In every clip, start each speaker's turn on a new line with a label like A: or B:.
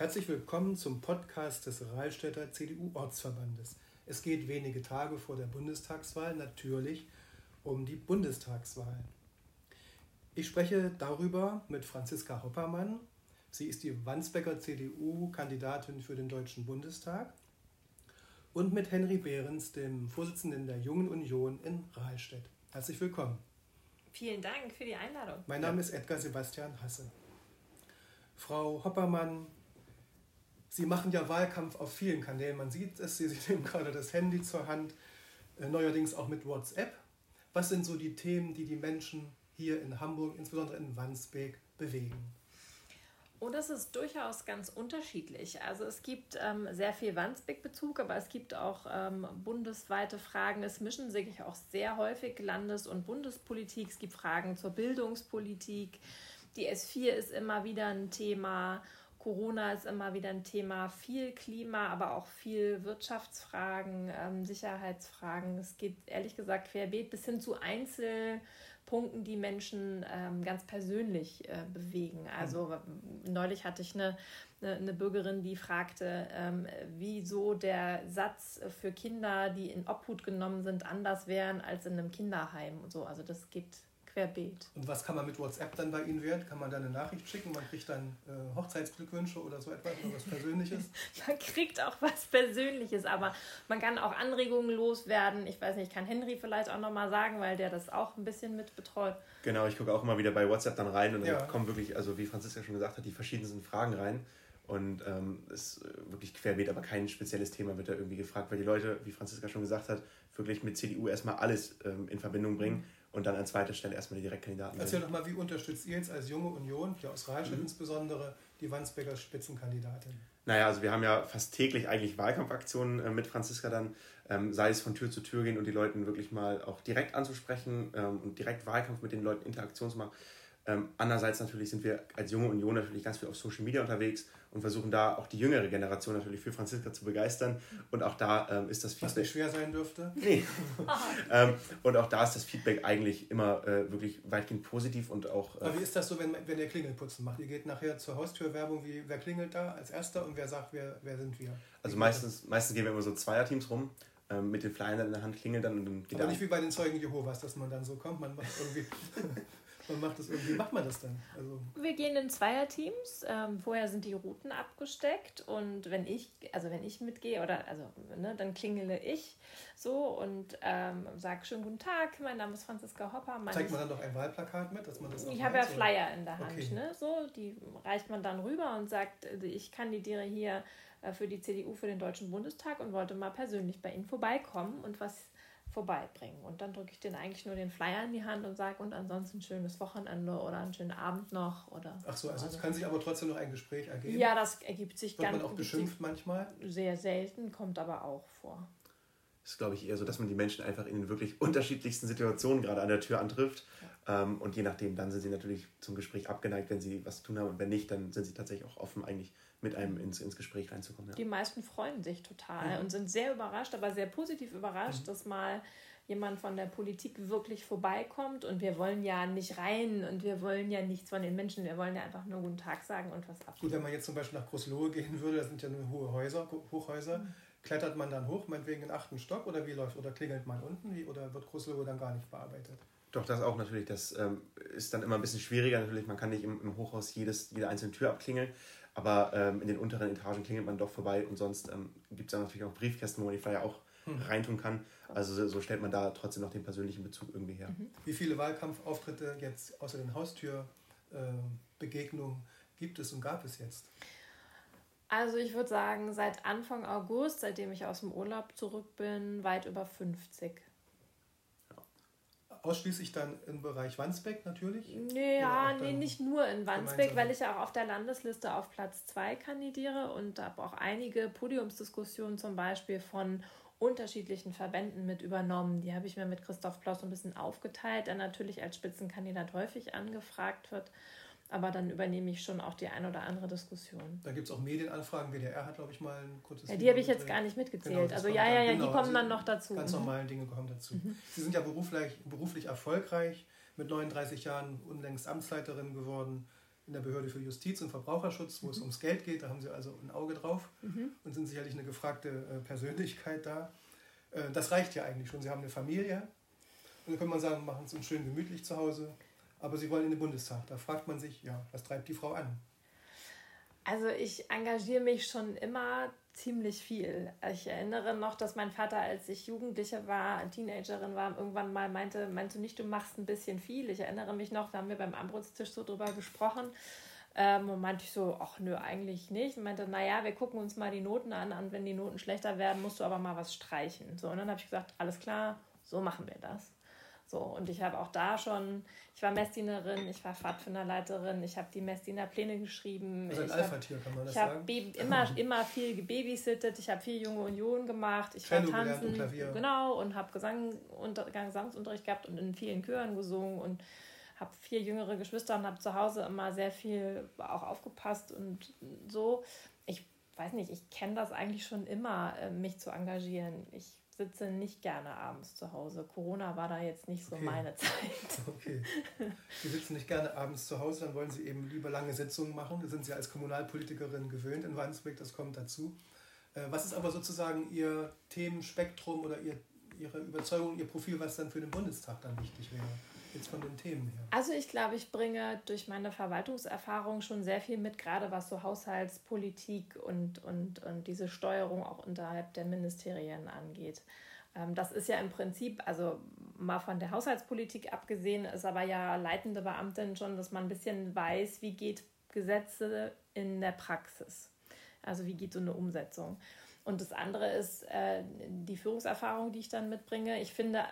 A: Herzlich willkommen zum Podcast des Rahlstädter CDU-Ortsverbandes. Es geht wenige Tage vor der Bundestagswahl natürlich um die Bundestagswahl. Ich spreche darüber mit Franziska Hoppermann. Sie ist die Wandsbecker CDU-Kandidatin für den Deutschen Bundestag. Und mit Henry Behrens, dem Vorsitzenden der Jungen Union in Rahlstedt. Herzlich willkommen.
B: Vielen Dank für die Einladung.
A: Mein Name ist Edgar Sebastian Hasse. Frau Hoppermann, Sie machen ja Wahlkampf auf vielen Kanälen. Man sieht es, Sie nehmen gerade das Handy zur Hand, äh, neuerdings auch mit WhatsApp. Was sind so die Themen, die die Menschen hier in Hamburg, insbesondere in Wandsbek, bewegen?
B: Und das ist durchaus ganz unterschiedlich. Also es gibt ähm, sehr viel Wandsbek-Bezug, aber es gibt auch ähm, bundesweite Fragen. Es mischen sich auch sehr häufig Landes- und Bundespolitik. Es gibt Fragen zur Bildungspolitik. Die S4 ist immer wieder ein Thema. Corona ist immer wieder ein Thema, viel Klima, aber auch viel Wirtschaftsfragen, ähm, Sicherheitsfragen. Es geht ehrlich gesagt querbeet bis hin zu Einzelpunkten, die Menschen ähm, ganz persönlich äh, bewegen. Also mhm. neulich hatte ich eine, eine, eine Bürgerin, die fragte, ähm, wieso der Satz für Kinder, die in Obhut genommen sind, anders wären als in einem Kinderheim und so. Also das geht querbeet.
A: Und was kann man mit WhatsApp dann bei Ihnen werden? Kann man da eine Nachricht schicken? Man kriegt dann äh, Hochzeitsglückwünsche oder so etwas oder was Persönliches?
B: man kriegt auch was Persönliches, aber man kann auch Anregungen loswerden. Ich weiß nicht, kann Henry vielleicht auch nochmal sagen, weil der das auch ein bisschen mit betreut.
C: Genau, ich gucke auch immer wieder bei WhatsApp dann rein und ja. dann kommen wirklich, also wie Franziska schon gesagt hat, die verschiedensten Fragen rein. Und ähm, ist wirklich querbeet, aber kein spezielles Thema wird da irgendwie gefragt, weil die Leute, wie Franziska schon gesagt hat, wirklich mit CDU erstmal alles ähm, in Verbindung bringen. Mhm und dann an zweiter Stelle erstmal die Direktkandidaten.
A: Erzähl doch mal, wie unterstützt ihr jetzt als junge Union, hier aus Rheinstadt mhm. insbesondere, die Wandsbeker Spitzenkandidatin?
C: Naja, also wir haben ja fast täglich eigentlich Wahlkampfaktionen äh, mit Franziska dann, ähm, sei es von Tür zu Tür gehen und die Leuten wirklich mal auch direkt anzusprechen ähm, und direkt Wahlkampf mit den Leuten Interaktion zu machen. Ähm, andererseits natürlich sind wir als junge Union natürlich ganz viel auf Social Media unterwegs und versuchen da auch die jüngere Generation natürlich für Franziska zu begeistern. Und auch da ähm, ist das
A: Feedback. Was nicht schwer sein dürfte.
C: Nee. ähm, und auch da ist das Feedback eigentlich immer äh, wirklich weitgehend positiv und auch.
A: Äh, Aber wie ist das so, wenn, wenn ihr Klingelputzen macht? Ihr geht nachher zur Haustürwerbung, wie, wer klingelt da als erster und wer sagt, wer, wer sind wir?
C: Also meistens, meistens gehen wir immer so Zweierteams rum ähm, mit den Flyern in der Hand klingelt dann und dann
A: geht Aber nicht wie bei den Zeugen Jehovas, dass man dann so kommt, man macht irgendwie man macht das irgendwie, macht man das dann? Also
B: wir gehen in Zweierteams. Ähm, vorher sind die Routen abgesteckt und wenn ich, also wenn ich mitgehe oder also ne, dann klingele ich so und ähm, sage schönen guten Tag. Mein Name ist Franziska Hopper.
A: Zeigt man dann doch ein Wahlplakat mit, dass man das?
B: Ich habe ja Flyer in der Hand, okay. ne? So die reicht man dann rüber und sagt, ich kandidiere hier äh, für die CDU für den Deutschen Bundestag und wollte mal persönlich bei Ihnen vorbeikommen und was vorbeibringen. Und dann drücke ich denen eigentlich nur den Flyer in die Hand und sage, und ansonsten ein schönes Wochenende oder einen schönen Abend noch. Oder
A: Ach so, also es kann sich aber trotzdem noch ein Gespräch ergeben?
B: Ja, das ergibt sich
A: Wird ganz... Wird man auch beschimpft manchmal?
B: Sehr selten, kommt aber auch vor.
C: Das ist, glaube ich, eher so, dass man die Menschen einfach in den wirklich unterschiedlichsten Situationen gerade an der Tür antrifft. Ja. Ähm, und je nachdem, dann sind sie natürlich zum Gespräch abgeneigt, wenn sie was zu tun haben. Und wenn nicht, dann sind sie tatsächlich auch offen, eigentlich mit einem ins, ins Gespräch reinzukommen. Ja.
B: Die meisten freuen sich total mhm. und sind sehr überrascht, aber sehr positiv überrascht, mhm. dass mal jemand von der Politik wirklich vorbeikommt und wir wollen ja nicht rein und wir wollen ja nichts von den Menschen, wir wollen ja einfach nur guten Tag sagen und was
A: ab. Gut, wenn man jetzt zum Beispiel nach Großlohe gehen würde, da sind ja nur hohe Häuser, Hochhäuser, mhm. klettert man dann hoch, meinetwegen in achten Stock oder wie läuft, oder klingelt man unten wie, oder wird Großlohe dann gar nicht bearbeitet?
C: Doch, das auch natürlich. Das ähm, ist dann immer ein bisschen schwieriger natürlich. Man kann nicht im, im Hochhaus jedes, jede einzelne Tür abklingeln, aber ähm, in den unteren Etagen klingelt man doch vorbei und sonst ähm, gibt es dann natürlich auch Briefkästen, wo man die Flyer auch hm. reintun kann. Also so stellt man da trotzdem noch den persönlichen Bezug irgendwie her. Mhm.
A: Wie viele Wahlkampfauftritte jetzt außer den Haustürbegegnungen äh, gibt es und gab es jetzt?
B: Also ich würde sagen, seit Anfang August, seitdem ich aus dem Urlaub zurück bin, weit über 50.
A: Ausschließlich dann im Bereich Wandsbek natürlich?
B: Ja, nee, nicht nur in Wandsbek, weil ich ja auch auf der Landesliste auf Platz 2 kandidiere und habe auch einige Podiumsdiskussionen zum Beispiel von unterschiedlichen Verbänden mit übernommen. Die habe ich mir mit Christoph Ploss ein bisschen aufgeteilt, der natürlich als Spitzenkandidat häufig angefragt wird. Aber dann übernehme ich schon auch die ein oder andere Diskussion.
A: Da gibt es auch Medienanfragen. WDR hat, glaube ich, mal ein kurzes.
B: Ja, die habe ich jetzt gar nicht mitgezählt. Genau, also ja, ja, ja, genau, die kommen also dann noch dazu.
A: Ganz mhm. normalen Dinge kommen dazu. Mhm. Sie sind ja beruflich, beruflich erfolgreich, mit 39 Jahren unlängst Amtsleiterin geworden in der Behörde für Justiz und Verbraucherschutz, wo mhm. es ums Geld geht. Da haben Sie also ein Auge drauf mhm. und sind sicherlich eine gefragte äh, Persönlichkeit da. Äh, das reicht ja eigentlich schon. Sie haben eine Familie. Und dann kann man sagen, machen es uns schön gemütlich zu Hause. Aber Sie wollen in den Bundestag. Da fragt man sich, ja, was treibt die Frau an?
B: Also ich engagiere mich schon immer ziemlich viel. Ich erinnere noch, dass mein Vater, als ich Jugendliche war, Teenagerin war, irgendwann mal meinte, meinst du nicht, du machst ein bisschen viel? Ich erinnere mich noch, da haben wir beim Armbrotstisch so drüber gesprochen. Ähm, und meinte ich so, ach nö, eigentlich nicht. Und meinte, naja, wir gucken uns mal die Noten an und wenn die Noten schlechter werden, musst du aber mal was streichen. So, und dann habe ich gesagt, alles klar, so machen wir das. So, und ich habe auch da schon, ich war Messdienerin, ich war Pfadfinderleiterin, ich habe die Messdiener Pläne geschrieben. Also ein Alpha-Tier, kann man das ich sagen? Ich habe immer, immer viel gebabysittet, ich habe viel Junge Union gemacht, ich Cello war tanzen, genau, und habe Gesang, Gesangsunterricht gehabt und in vielen Chören gesungen und habe vier jüngere Geschwister und habe zu Hause immer sehr viel auch aufgepasst und so. Ich weiß nicht, ich kenne das eigentlich schon immer, äh, mich zu engagieren. Ich sitze nicht gerne abends zu Hause. Corona war da jetzt nicht so okay. meine Zeit.
A: Okay. Sie sitzen nicht gerne abends zu Hause, dann wollen Sie eben lieber lange Sitzungen machen. Das sind Sie als Kommunalpolitikerin gewöhnt in Wandsbek, das kommt dazu. Äh, was ist aber sozusagen Ihr Themenspektrum oder Ihr, Ihre Überzeugung, Ihr Profil, was dann für den Bundestag dann wichtig wäre? Jetzt von den Themen her.
B: Also ich glaube, ich bringe durch meine Verwaltungserfahrung schon sehr viel mit, gerade was so Haushaltspolitik und, und, und diese Steuerung auch unterhalb der Ministerien angeht. Ähm, das ist ja im Prinzip, also mal von der Haushaltspolitik abgesehen, ist aber ja leitende Beamtin schon, dass man ein bisschen weiß, wie geht Gesetze in der Praxis. Also wie geht so eine Umsetzung. Und das andere ist äh, die Führungserfahrung, die ich dann mitbringe. Ich finde,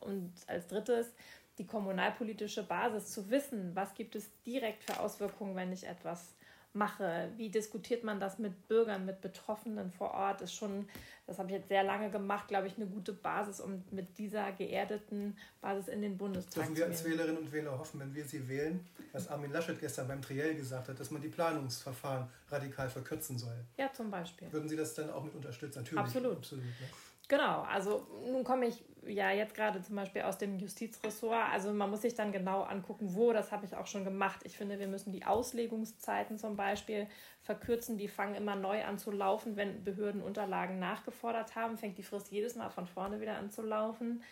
B: und als drittes, die kommunalpolitische Basis, zu wissen, was gibt es direkt für Auswirkungen, wenn ich etwas mache, wie diskutiert man das mit Bürgern, mit Betroffenen vor Ort, ist schon, das habe ich jetzt sehr lange gemacht, glaube ich, eine gute Basis, um mit dieser geerdeten Basis in den Bundestag
A: Dürfen wir als Wählerinnen und Wähler hoffen, wenn wir sie wählen, was Armin Laschet gestern beim Triell gesagt hat, dass man die Planungsverfahren radikal verkürzen soll?
B: Ja, zum Beispiel.
A: Würden Sie das dann auch mit unterstützen?
B: Natürlich. Absolut. Absolut ne? Genau, also nun komme ich ja jetzt gerade zum Beispiel aus dem Justizressort. Also man muss sich dann genau angucken, wo, das habe ich auch schon gemacht. Ich finde, wir müssen die Auslegungszeiten zum Beispiel verkürzen. Die fangen immer neu an zu laufen, wenn Behörden Unterlagen nachgefordert haben, fängt die Frist jedes Mal von vorne wieder an zu laufen.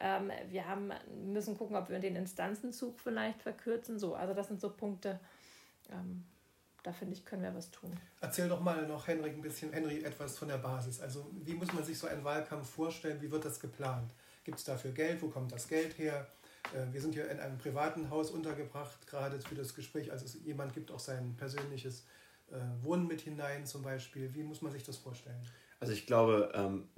B: Ähm, wir haben, müssen gucken, ob wir den Instanzenzug vielleicht verkürzen. So, also das sind so Punkte. Ähm, da finde ich, können wir was tun.
A: Erzähl doch mal noch, Henrik, ein bisschen, Henry, etwas von der Basis. Also, wie muss man sich so einen Wahlkampf vorstellen? Wie wird das geplant? Gibt es dafür Geld? Wo kommt das Geld her? Äh, wir sind hier in einem privaten Haus untergebracht, gerade für das Gespräch. Also, jemand gibt auch sein persönliches äh, Wohnen mit hinein, zum Beispiel. Wie muss man sich das vorstellen?
C: Also, ich glaube, ähm,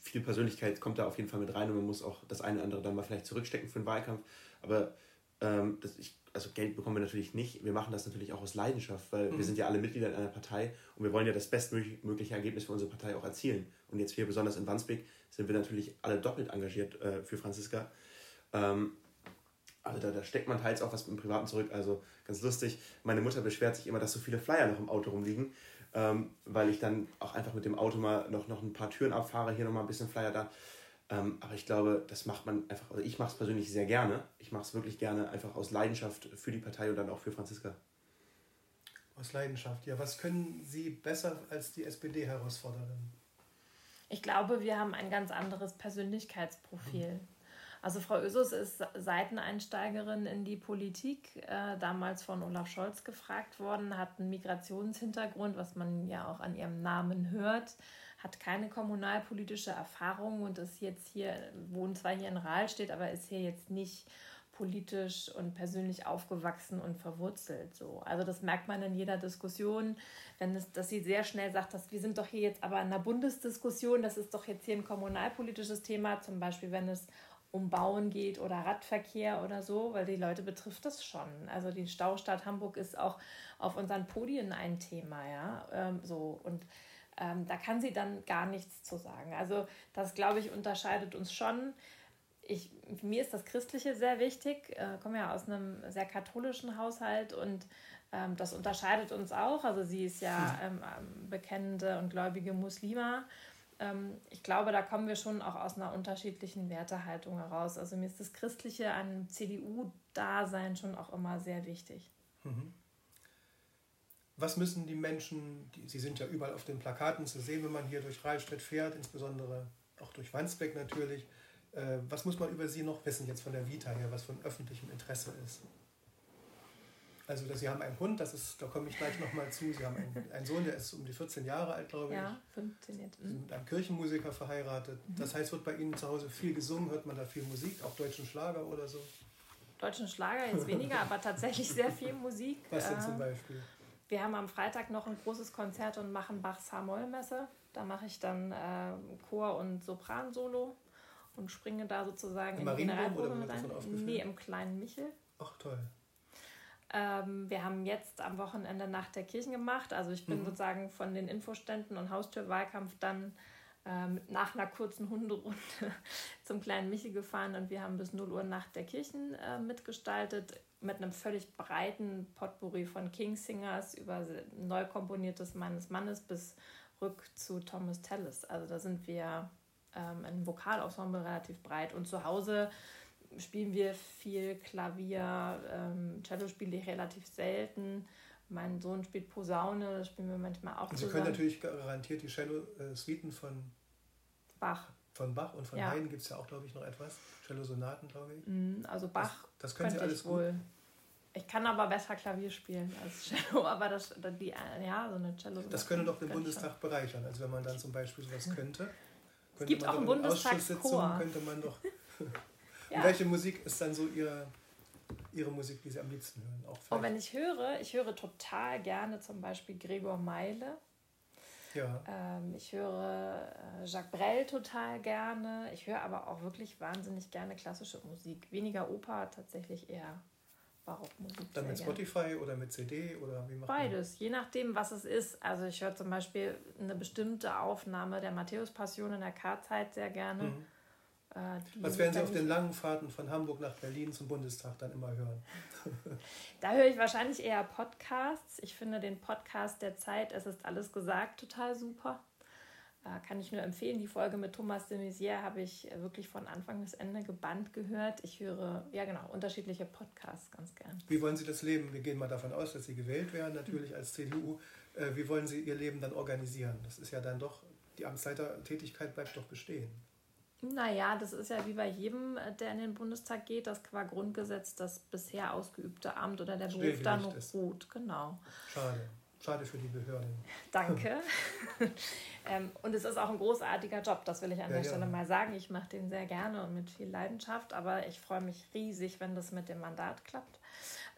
C: viel Persönlichkeit kommt da auf jeden Fall mit rein und man muss auch das eine oder andere dann mal vielleicht zurückstecken für den Wahlkampf. Aber ähm, das, ich also Geld bekommen wir natürlich nicht. Wir machen das natürlich auch aus Leidenschaft, weil mhm. wir sind ja alle Mitglieder in einer Partei und wir wollen ja das bestmögliche Ergebnis für unsere Partei auch erzielen. Und jetzt hier besonders in Wandsbek sind wir natürlich alle doppelt engagiert äh, für Franziska. Ähm, also da, da, steckt man teils auch was im Privaten zurück. Also ganz lustig, meine Mutter beschwert sich immer, dass so viele Flyer noch im Auto rumliegen, ähm, weil ich dann auch einfach mit dem Auto mal noch, noch ein paar Türen abfahre, hier nochmal ein bisschen Flyer da. Ähm, aber ich glaube, das macht man einfach, also ich mache es persönlich sehr gerne. Ich mache es wirklich gerne einfach aus Leidenschaft für die Partei und dann auch für Franziska.
A: Aus Leidenschaft, ja. Was können Sie besser als die SPD-Herausforderin?
B: Ich glaube, wir haben ein ganz anderes Persönlichkeitsprofil. Mhm. Also Frau Ösus ist Seiteneinsteigerin in die Politik, äh, damals von Olaf Scholz gefragt worden, hat einen Migrationshintergrund, was man ja auch an ihrem Namen hört hat keine kommunalpolitische Erfahrung und ist jetzt hier, wohnt zwar hier in Rahlstedt, aber ist hier jetzt nicht politisch und persönlich aufgewachsen und verwurzelt. So. Also das merkt man in jeder Diskussion, wenn es, dass sie sehr schnell sagt, dass wir sind doch hier jetzt aber in einer Bundesdiskussion, das ist doch jetzt hier ein kommunalpolitisches Thema, zum Beispiel wenn es um Bauen geht oder Radverkehr oder so, weil die Leute betrifft das schon. Also die Staustadt Hamburg ist auch auf unseren Podien ein Thema, ja. Ähm, so und ähm, da kann sie dann gar nichts zu sagen. Also das, glaube ich, unterscheidet uns schon. Ich, mir ist das Christliche sehr wichtig. Ich äh, komme ja aus einem sehr katholischen Haushalt und ähm, das unterscheidet uns auch. Also sie ist ja hm. ähm, ähm, bekennende und gläubige Muslima. Ähm, ich glaube, da kommen wir schon auch aus einer unterschiedlichen Wertehaltung heraus. Also mir ist das Christliche an CDU-Dasein schon auch immer sehr wichtig.
A: Mhm. Was müssen die Menschen, die, sie sind ja überall auf den Plakaten zu sehen, wenn man hier durch Rahlstedt fährt, insbesondere auch durch Wandsbeck natürlich, äh, was muss man über sie noch wissen, jetzt von der Vita her, was von öffentlichem Interesse ist? Also Sie haben einen Hund, das ist, da komme ich gleich nochmal zu. Sie haben einen, einen, Sohn, der ist um die 14 Jahre alt, glaube ich. Ja, 15 jetzt. Sie sind mit einem Kirchenmusiker verheiratet. Mhm. Das heißt, wird bei Ihnen zu Hause viel gesungen, hört man da viel Musik, auch deutschen Schlager oder so?
B: Deutschen Schlager jetzt weniger, aber tatsächlich sehr viel Musik.
A: Was denn zum ähm, Beispiel?
B: Wir haben am Freitag noch ein großes Konzert und machen Bachs H-Moll-Messe. Da mache ich dann äh, Chor- und Sopran-Solo und springe da sozusagen Im in die Generalprobe mit ein. Nee, im kleinen Michel.
A: Ach toll.
B: Ähm, wir haben jetzt am Wochenende Nacht der Kirchen gemacht. Also ich bin mhm. sozusagen von den Infoständen und Haustürwahlkampf dann ähm, nach einer kurzen Hunderunde zum kleinen Michi gefahren und wir haben bis 0 Uhr Nacht der Kirchen äh, mitgestaltet mit einem völlig breiten Potpourri von Kingsingers über neu komponiertes Meines Mannes bis rück zu Thomas Tellis. Also da sind wir ähm, im Vokalensemble relativ breit und zu Hause spielen wir viel Klavier, ähm, Cello spiele ich relativ selten. Mein Sohn spielt Posaune, das spielen wir manchmal auch
A: Sie können natürlich garantiert die Cello-Suiten von
B: Bach.
A: Von Bach und von ja. Haydn gibt es ja auch, glaube ich, noch etwas. Cello-Sonaten, glaube ich.
B: Mm, also Bach das, das können Sie alles wohl. Gut. Ich kann aber besser Klavier spielen als Cello, aber das, die, ja, so eine Cello.
A: Das könnte doch den Bundestag bereichern. Also wenn man dann zum Beispiel sowas könnte. könnte
B: es gibt auch einen Bundestagschor.
A: könnte man doch Ja. Und welche Musik ist dann so Ihre, Ihre Musik, die Sie am liebsten hören?
B: Auch oh, wenn ich höre, ich höre total gerne zum Beispiel Gregor Meile.
A: Ja.
B: Ähm, ich höre äh, Jacques Brel total gerne. Ich höre aber auch wirklich wahnsinnig gerne klassische Musik. Weniger Oper, tatsächlich eher Barockmusik.
A: Dann mit Spotify gerne. oder mit CD oder wie macht
B: Beides, man? je nachdem, was es ist. Also ich höre zum Beispiel eine bestimmte Aufnahme der Matthäus-Passion in der K-Zeit sehr gerne. Mhm.
A: Äh, Was werden Sie auf den langen Fahrten von Hamburg nach Berlin zum Bundestag dann immer hören?
B: da höre ich wahrscheinlich eher Podcasts. Ich finde den Podcast der Zeit, es ist alles gesagt, total super. Äh, kann ich nur empfehlen. Die Folge mit Thomas de Maizière habe ich wirklich von Anfang bis Ende gebannt gehört. Ich höre, ja genau, unterschiedliche Podcasts ganz gern.
A: Wie wollen Sie das Leben? Wir gehen mal davon aus, dass Sie gewählt werden, natürlich als CDU. Äh, wie wollen Sie Ihr Leben dann organisieren? Das ist ja dann doch, die Amtsleitertätigkeit bleibt doch bestehen.
B: Naja, das ist ja wie bei jedem, äh, der in den Bundestag geht, das qua Grundgesetz das bisher ausgeübte Amt oder der Beruf da noch ruht. Genau.
A: Schade. Schade für die Behörden.
B: Danke. ähm, und es ist auch ein großartiger Job, das will ich an ja, der ja. Stelle mal sagen. Ich mache den sehr gerne und mit viel Leidenschaft, aber ich freue mich riesig, wenn das mit dem Mandat klappt.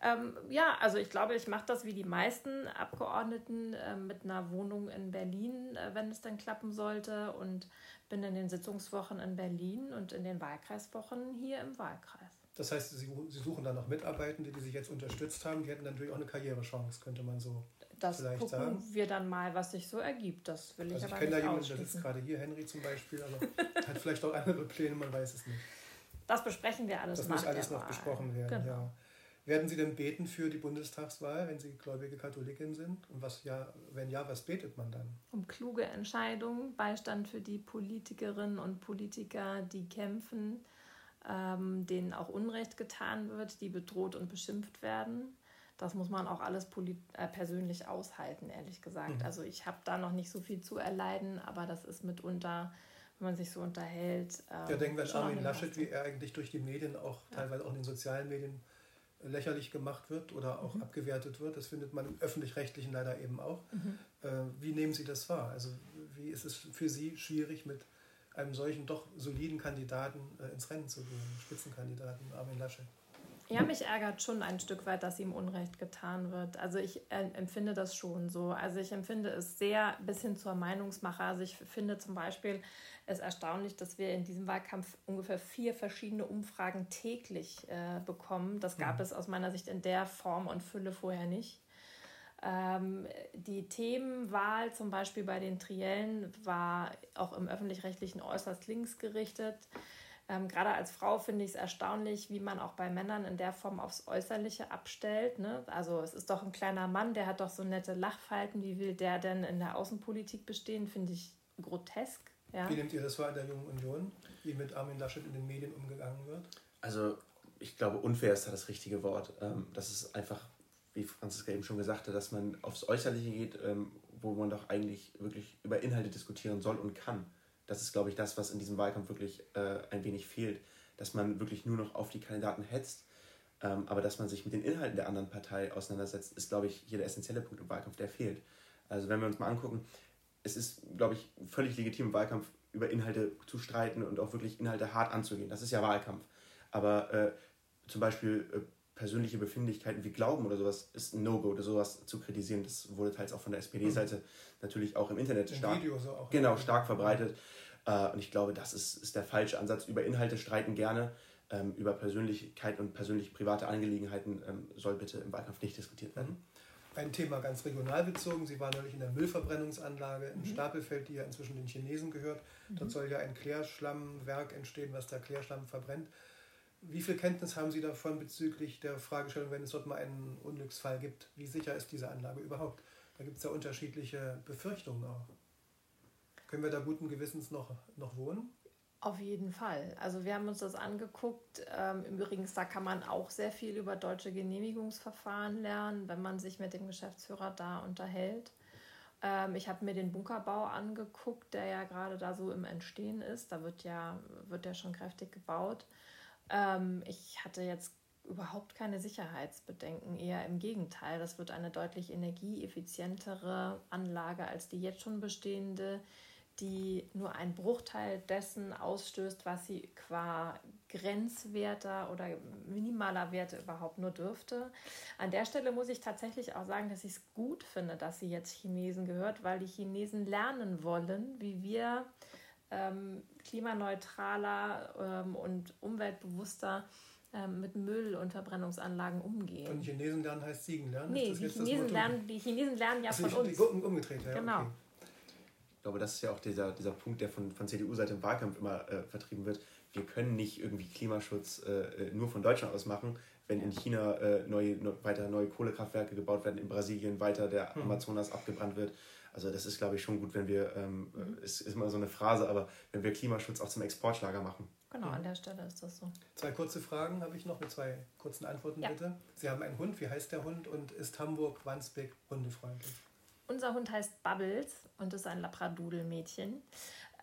B: Ähm, ja, also ich glaube, ich mache das wie die meisten Abgeordneten äh, mit einer Wohnung in Berlin, äh, wenn es dann klappen sollte. Und bin in den Sitzungswochen in Berlin und in den Wahlkreiswochen hier im Wahlkreis.
A: Das heißt, Sie, Sie suchen dann noch Mitarbeitende, die sich jetzt unterstützt haben. Die hätten natürlich auch eine Karrierechance, könnte man so
B: das vielleicht gucken sagen. wir dann mal, was sich so ergibt. Das will ich also
A: ich aber kenne da jemanden, der sitzt gerade hier, Henry zum Beispiel, aber hat vielleicht auch andere Pläne, man weiß es nicht.
B: Das besprechen wir alles
A: Das muss alles noch besprochen werden, genau. ja. Werden Sie denn beten für die Bundestagswahl, wenn Sie gläubige Katholikin sind? Und was ja, wenn ja, was betet man dann?
B: Um kluge Entscheidungen, Beistand für die Politikerinnen und Politiker, die kämpfen, ähm, denen auch Unrecht getan wird, die bedroht und beschimpft werden. Das muss man auch alles äh, persönlich aushalten, ehrlich gesagt. Mhm. Also ich habe da noch nicht so viel zu erleiden, aber das ist mitunter wenn man sich so unterhält.
A: Ähm, ja, denken wir an Armin Laschet, wie er eigentlich durch die Medien, auch ja. teilweise auch in den sozialen Medien, lächerlich gemacht wird oder auch mhm. abgewertet wird. Das findet man im öffentlich-rechtlichen leider eben auch. Mhm. Äh, wie nehmen Sie das wahr? Also wie ist es für Sie schwierig, mit einem solchen doch soliden Kandidaten äh, ins Rennen zu gehen, Spitzenkandidaten Armin Laschet?
B: Ja, mich ärgert schon ein Stück weit, dass ihm Unrecht getan wird. Also ich äh, empfinde das schon so. Also ich empfinde es sehr bis hin zur Meinungsmache. Also ich finde zum Beispiel es erstaunlich, dass wir in diesem Wahlkampf ungefähr vier verschiedene Umfragen täglich äh, bekommen. Das gab mhm. es aus meiner Sicht in der Form und Fülle vorher nicht. Ähm, die Themenwahl zum Beispiel bei den Triellen war auch im öffentlich-rechtlichen äußerst links gerichtet. Ähm, gerade als Frau finde ich es erstaunlich, wie man auch bei Männern in der Form aufs Äußerliche abstellt. Ne? Also es ist doch ein kleiner Mann, der hat doch so nette Lachfalten. Wie will der denn in der Außenpolitik bestehen? Finde ich grotesk. Ja.
A: Wie nehmt ihr das wahr in der Jungen Union, wie mit Armin Laschet in den Medien umgegangen wird?
C: Also ich glaube, unfair ist da das richtige Wort. Ähm, das ist einfach wie Franziska eben schon gesagt hat, dass man aufs Äußerliche geht, ähm, wo man doch eigentlich wirklich über Inhalte diskutieren soll und kann. Das ist, glaube ich, das, was in diesem Wahlkampf wirklich äh, ein wenig fehlt. Dass man wirklich nur noch auf die Kandidaten hetzt, ähm, aber dass man sich mit den Inhalten der anderen Partei auseinandersetzt, ist, glaube ich, hier der essentielle Punkt im Wahlkampf, der fehlt. Also wenn wir uns mal angucken, es ist, glaube ich, völlig legitim im Wahlkampf über Inhalte zu streiten und auch wirklich Inhalte hart anzugehen. Das ist ja Wahlkampf. Aber äh, zum Beispiel äh, persönliche Befindlichkeiten wie Glauben oder sowas ist ein No-Go, oder sowas zu kritisieren. Das wurde teils auch von der SPD-Seite mhm. natürlich auch im Internet stark, so auch, genau, stark verbreitet. Äh, und ich glaube, das ist, ist der falsche Ansatz. Über Inhalte streiten gerne, ähm, über Persönlichkeit und persönlich private Angelegenheiten ähm, soll bitte im Wahlkampf nicht diskutiert werden. Mhm.
A: Ein Thema ganz regional bezogen. Sie waren neulich in der Müllverbrennungsanlage in mhm. Stapelfeld, die ja inzwischen den Chinesen gehört. Mhm. Dort soll ja ein Klärschlammwerk entstehen, was da Klärschlamm verbrennt. Wie viel Kenntnis haben Sie davon bezüglich der Fragestellung, wenn es dort mal einen Unglücksfall gibt? Wie sicher ist diese Anlage überhaupt? Da gibt es ja unterschiedliche Befürchtungen auch. Können wir da guten Gewissens noch, noch wohnen?
B: Auf jeden Fall. Also wir haben uns das angeguckt. Ähm, übrigens, da kann man auch sehr viel über deutsche Genehmigungsverfahren lernen, wenn man sich mit dem Geschäftsführer da unterhält. Ähm, ich habe mir den Bunkerbau angeguckt, der ja gerade da so im Entstehen ist. Da wird ja, wird ja schon kräftig gebaut. Ähm, ich hatte jetzt überhaupt keine Sicherheitsbedenken, eher im Gegenteil. Das wird eine deutlich energieeffizientere Anlage als die jetzt schon bestehende, die nur einen Bruchteil dessen ausstößt, was sie qua Grenzwerter oder minimaler Werte überhaupt nur dürfte. An der Stelle muss ich tatsächlich auch sagen, dass ich es gut finde, dass sie jetzt Chinesen gehört, weil die Chinesen lernen wollen, wie wir ähm, klimaneutraler ähm, und umweltbewusster ähm, mit Müll und Verbrennungsanlagen umgehen.
A: Und Chinesen lernen heißt Siegen lernen?
B: Nee, die Chinesen, lernen, die Chinesen lernen ja also von uns.
A: Umgedreht, ja.
B: Genau. Okay.
C: Ich glaube, das ist ja auch dieser, dieser Punkt, der von, von CDU-Seite im Wahlkampf immer äh, vertrieben wird. Wir können nicht irgendwie Klimaschutz äh, äh nur von Deutschland aus machen, wenn in China äh, neue, ne, weiter neue Kohlekraftwerke gebaut werden, in Brasilien weiter der hm. Amazonas abgebrannt wird. Also das ist, glaube ich, schon gut, wenn wir, ähm, mhm. ist, ist immer so eine Phrase, aber wenn wir Klimaschutz auch zum Exportschlager machen.
B: Genau, mhm. an der Stelle ist das so.
A: Zwei kurze Fragen habe ich noch mit zwei kurzen Antworten ja. bitte. Sie haben einen Hund, wie heißt der Hund und ist Hamburg-Wandsbek hundefreundlich?
B: Unser Hund heißt Bubbles und ist ein Labradoodle-Mädchen.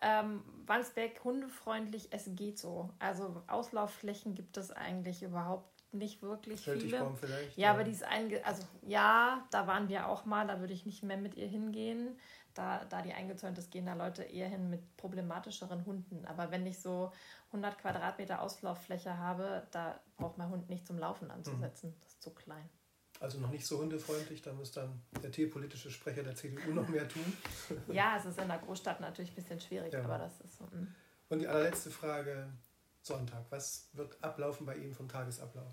B: Ähm, Wandsbek hundefreundlich, es geht so. Also Auslaufflächen gibt es eigentlich überhaupt nicht wirklich viele. vielleicht. Ja, aber die ist einge also ja, da waren wir auch mal, da würde ich nicht mehr mit ihr hingehen. Da, da die eingezäunt ist, gehen da Leute eher hin mit problematischeren Hunden. Aber wenn ich so 100 Quadratmeter Auslauffläche habe, da braucht mein Hund nicht zum Laufen anzusetzen. Mhm. Das ist zu klein.
A: Also noch nicht so hundefreundlich, da muss dann der tierpolitische Sprecher der CDU noch mehr tun.
B: ja, es ist in der Großstadt natürlich ein bisschen schwierig, ja. aber das ist so. Mh.
A: Und die allerletzte Frage, Sonntag. Was wird ablaufen bei Ihnen vom Tagesablauf?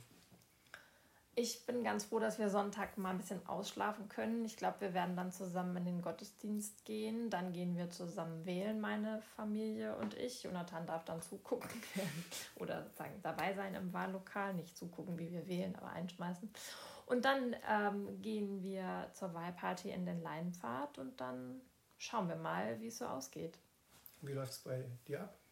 B: Ich bin ganz froh, dass wir Sonntag mal ein bisschen ausschlafen können. Ich glaube, wir werden dann zusammen in den Gottesdienst gehen. Dann gehen wir zusammen wählen, meine Familie und ich. Jonathan darf dann zugucken oder sagen, dabei sein im Wahllokal. Nicht zugucken, wie wir wählen, aber einschmeißen. Und dann ähm, gehen wir zur Wahlparty in den Leinpfad und dann schauen wir mal, wie es so ausgeht.
A: Wie läuft es bei dir ab?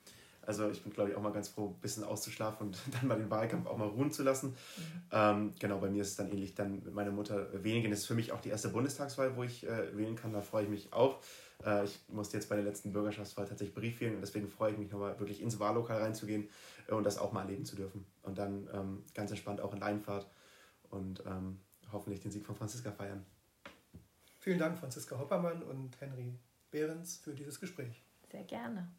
C: Also ich bin, glaube ich, auch mal ganz froh, ein bisschen auszuschlafen und dann mal den Wahlkampf auch mal ruhen zu lassen. Mhm. Ähm, genau, bei mir ist es dann ähnlich. Dann mit meiner Mutter wählen. Das ist für mich auch die erste Bundestagswahl, wo ich äh, wählen kann. Da freue ich mich auch. Äh, ich musste jetzt bei der letzten Bürgerschaftswahl tatsächlich Brief wählen und deswegen freue ich mich nochmal wirklich ins Wahllokal reinzugehen äh, und das auch mal erleben zu dürfen. Und dann ähm, ganz entspannt auch in Leinfahrt und ähm, hoffentlich den Sieg von Franziska feiern.
A: Vielen Dank, Franziska Hoppermann und Henry Behrens, für dieses Gespräch.
B: Sehr gerne.